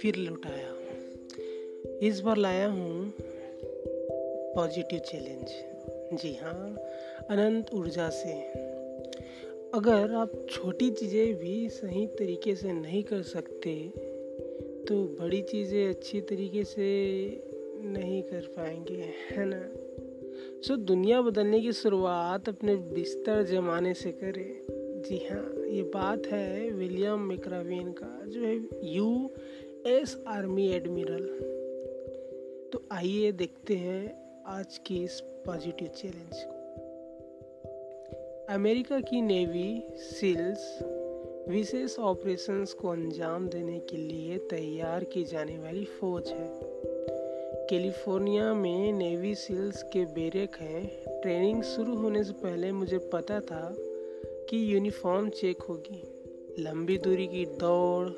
फिर लौटाया। इस बार लाया हूँ पॉजिटिव चैलेंज जी हाँ अनंत ऊर्जा से। अगर आप छोटी चीज़ें भी सही तरीके से नहीं कर सकते तो बड़ी चीज़ें अच्छी तरीके से नहीं कर पाएँगे, है ना? सो दुनिया बदलने की शुरुआत अपने बिस्तर जमाने से करें। जी हाँ ये बात है विलियम मिक्रावेन का, जो है यू एस आर्मी एडमिरल। तो आइए देखते हैं आज की इस पॉजिटिव चैलेंज को। अमेरिका की नेवी सील्स विशेष ऑपरेशंस को अंजाम देने के लिए तैयार की जाने वाली फौज है। कैलिफ़ोर्निया में नेवी सील्स के बैरक हैं। ट्रेनिंग शुरू होने से पहले मुझे पता था कि यूनिफॉर्म चेक होगी। लंबी दूरी की दौड़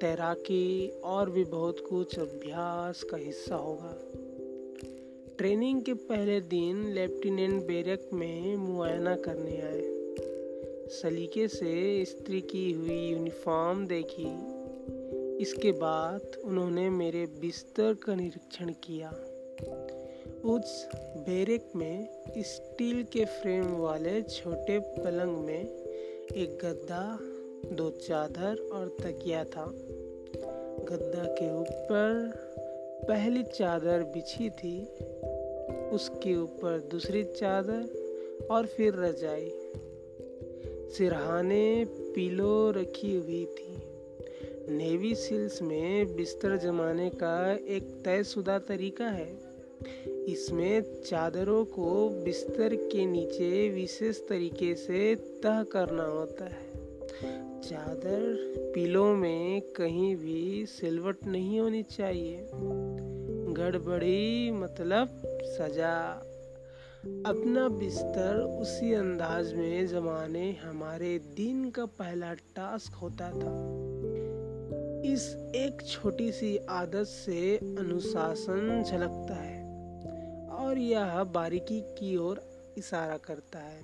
तैराकी और भी बहुत कुछ अभ्यास का हिस्सा होगा। ट्रेनिंग के पहले दिन लेफ्टिनेंट बैरक में मुआयना करने आए। सलीके से इस्त्री की हुई यूनिफॉर्म देखी। इसके बाद उन्होंने मेरे बिस्तर का निरीक्षण किया। उस बैरक में स्टील के फ्रेम वाले छोटे पलंग में एक गद्दा दो चादर और तकिया था। गद्दा के ऊपर पहली चादर बिछी थी, उसके ऊपर दूसरी चादर और फिर रजाई। सिरहाने पीलो रखी हुई थी। नेवी सील्स में बिस्तर जमाने का एक तयशुदा तरीका है। इसमें चादरों को बिस्तर के नीचे विशेष तरीके से तह करना होता है। चादर पिलो में कहीं भी सिलवट नहीं होनी चाहिए। गड़बड़ी मतलब सजा। अपना बिस्तर उसी अंदाज में जमाने हमारे दिन का पहला टास्क होता था। इस एक छोटी सी आदत से अनुशासन झलकता है और यह बारीकी की ओर इशारा करता है।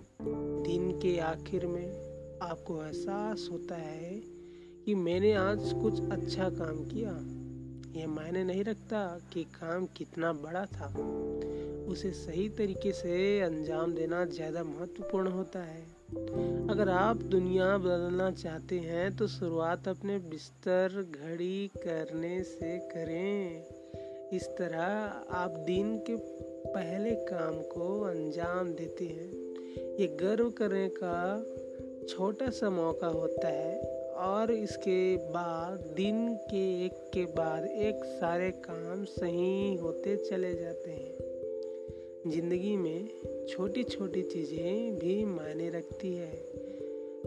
दिन के आखिर में आपको एहसास होता है कि मैंने आज कुछ अच्छा काम किया। यह मायने नहीं रखता कि काम कितना बड़ा था। उसे सही तरीके से अंजाम देना ज़्यादा महत्वपूर्ण होता है। अगर आप दुनिया बदलना चाहते हैं तो शुरुआत अपने बिस्तर घड़ी करने से करें। इस तरह आप दिन के पहले काम को अंजाम देते हैं। ये गर्व करने का छोटा सा मौका होता है और इसके बाद, दिन के एक के बाद एक सारे काम सही होते चले जाते हैं। ज़िंदगी में छोटी छोटी चीज़ें भी मायने रखती है।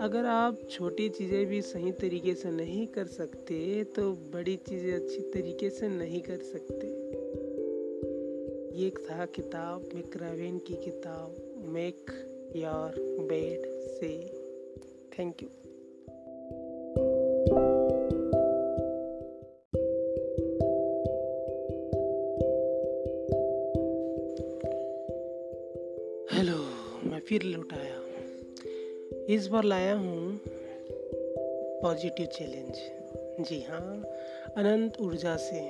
अगर आप छोटी चीज़ें भी सही तरीके से नहीं कर सकते तो बड़ी चीज़ें अच्छी तरीके से नहीं कर सकते। ये था किताब मिक्रावेन की किताब, मेक योर बेड से। थैंक यू हेलो मैं फिर लौटाया इस बार लाया हूँ पॉजिटिव चैलेंज जी हाँ अनंत ऊर्जा से।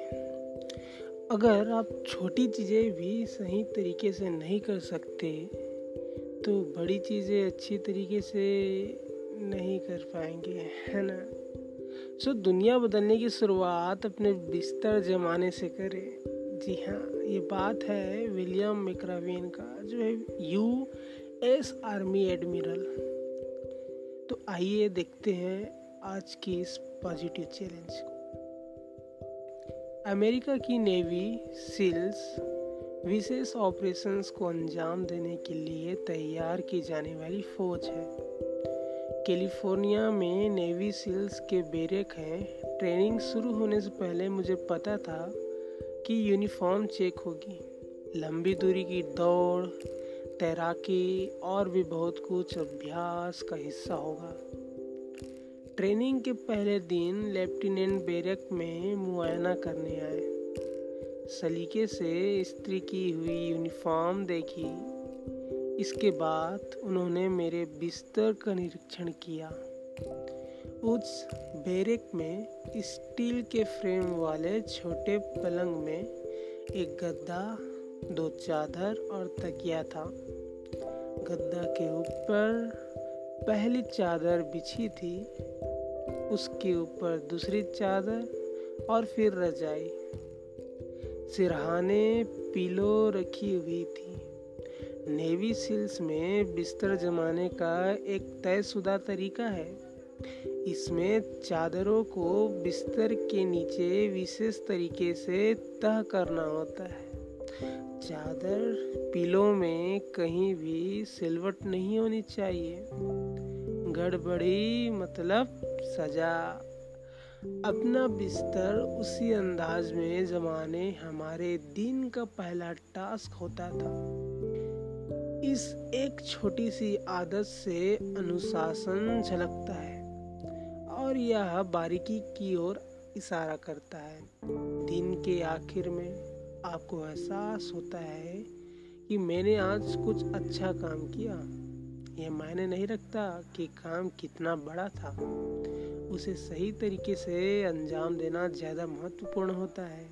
अगर आप छोटी चीज़ें भी सही तरीके से नहीं कर सकते तो बड़ी चीज़ें अच्छी तरीके से नहीं कर पाएँगे, है ना? सो दुनिया बदलने की शुरुआत अपने बिस्तर जमाने से करें। जी हाँ ये बात है विलियम मिक्रावेन का, जो है यू एस आर्मी एडमिरल तो आइए देखते हैं आज की इस पॉजिटिव चैलेंज को। अमेरिका की नेवी सील्स विशेष ऑपरेशंस को अंजाम देने के लिए तैयार की जाने वाली फौज है। कैलिफ़ोर्निया में नेवी सील्स के बैरक हैं। ट्रेनिंग शुरू होने से पहले मुझे पता था कि यूनिफॉर्म चेक होगी। लंबी दूरी की दौड़, तैराकी और भी बहुत कुछ अभ्यास का हिस्सा होगा। ट्रेनिंग के पहले दिन लेफ्टिनेंट बैरक में मुआयना करने आए। सलीके से इस्त्री की हुई यूनिफॉर्म देखी। इसके बाद उन्होंने मेरे बिस्तर का निरीक्षण किया। उस बैरक में स्टील के फ्रेम वाले छोटे पलंग में एक गद्दा, दो चादर और तकिया था। गद्दा के ऊपर पहली चादर बिछी थी, उसके ऊपर दूसरी चादर और फिर रजाई। सिरहाने पीलो रखी हुई थी। नेवी सिल्स में बिस्तर जमाने का एक तयशुदा तरीका है। इसमें चादरों को बिस्तर के नीचे विशेष तरीके से तह करना होता है। चादर पिलो में कहीं भी सिलवट नहीं होनी चाहिए। गड़बड़ी मतलब सजा। अपना बिस्तर उसी अंदाज में जमाने हमारे दिन का पहला टास्क होता था। इस एक छोटी सी आदत से अनुशासन झलकता है और यह बारीकी की ओर इशारा करता है। दिन के आखिर में आपको एहसास होता है कि मैंने आज कुछ अच्छा काम किया। यह मायने नहीं रखता कि काम कितना बड़ा था। उसे सही तरीके से अंजाम देना ज़्यादा महत्वपूर्ण होता है।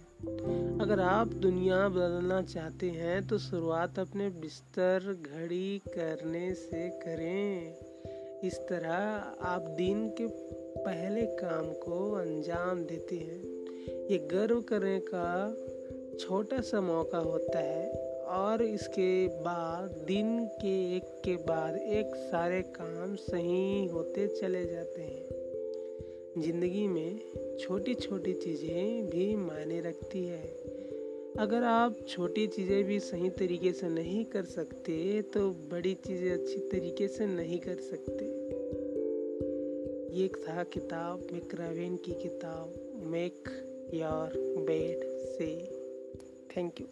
अगर आप दुनिया बदलना चाहते हैं तो शुरुआत अपने बिस्तर घड़ी करने से करें। इस तरह आप दिन के पहले काम को अंजाम देते हैं। ये गर्व करने का छोटा सा मौका होता है, और इसके बाद दिन के एक के बाद एक सारे काम सही होते चले जाते हैं। ज़िंदगी में छोटी छोटी चीज़ें भी मायने रखती है। अगर आप छोटी चीज़ें भी सही तरीके से नहीं कर सकते तो बड़ी चीज़ें अच्छी तरीके से नहीं कर सकते। ये था किताब मिक्रावेन की किताब, मेक योर बेड से। Thank you.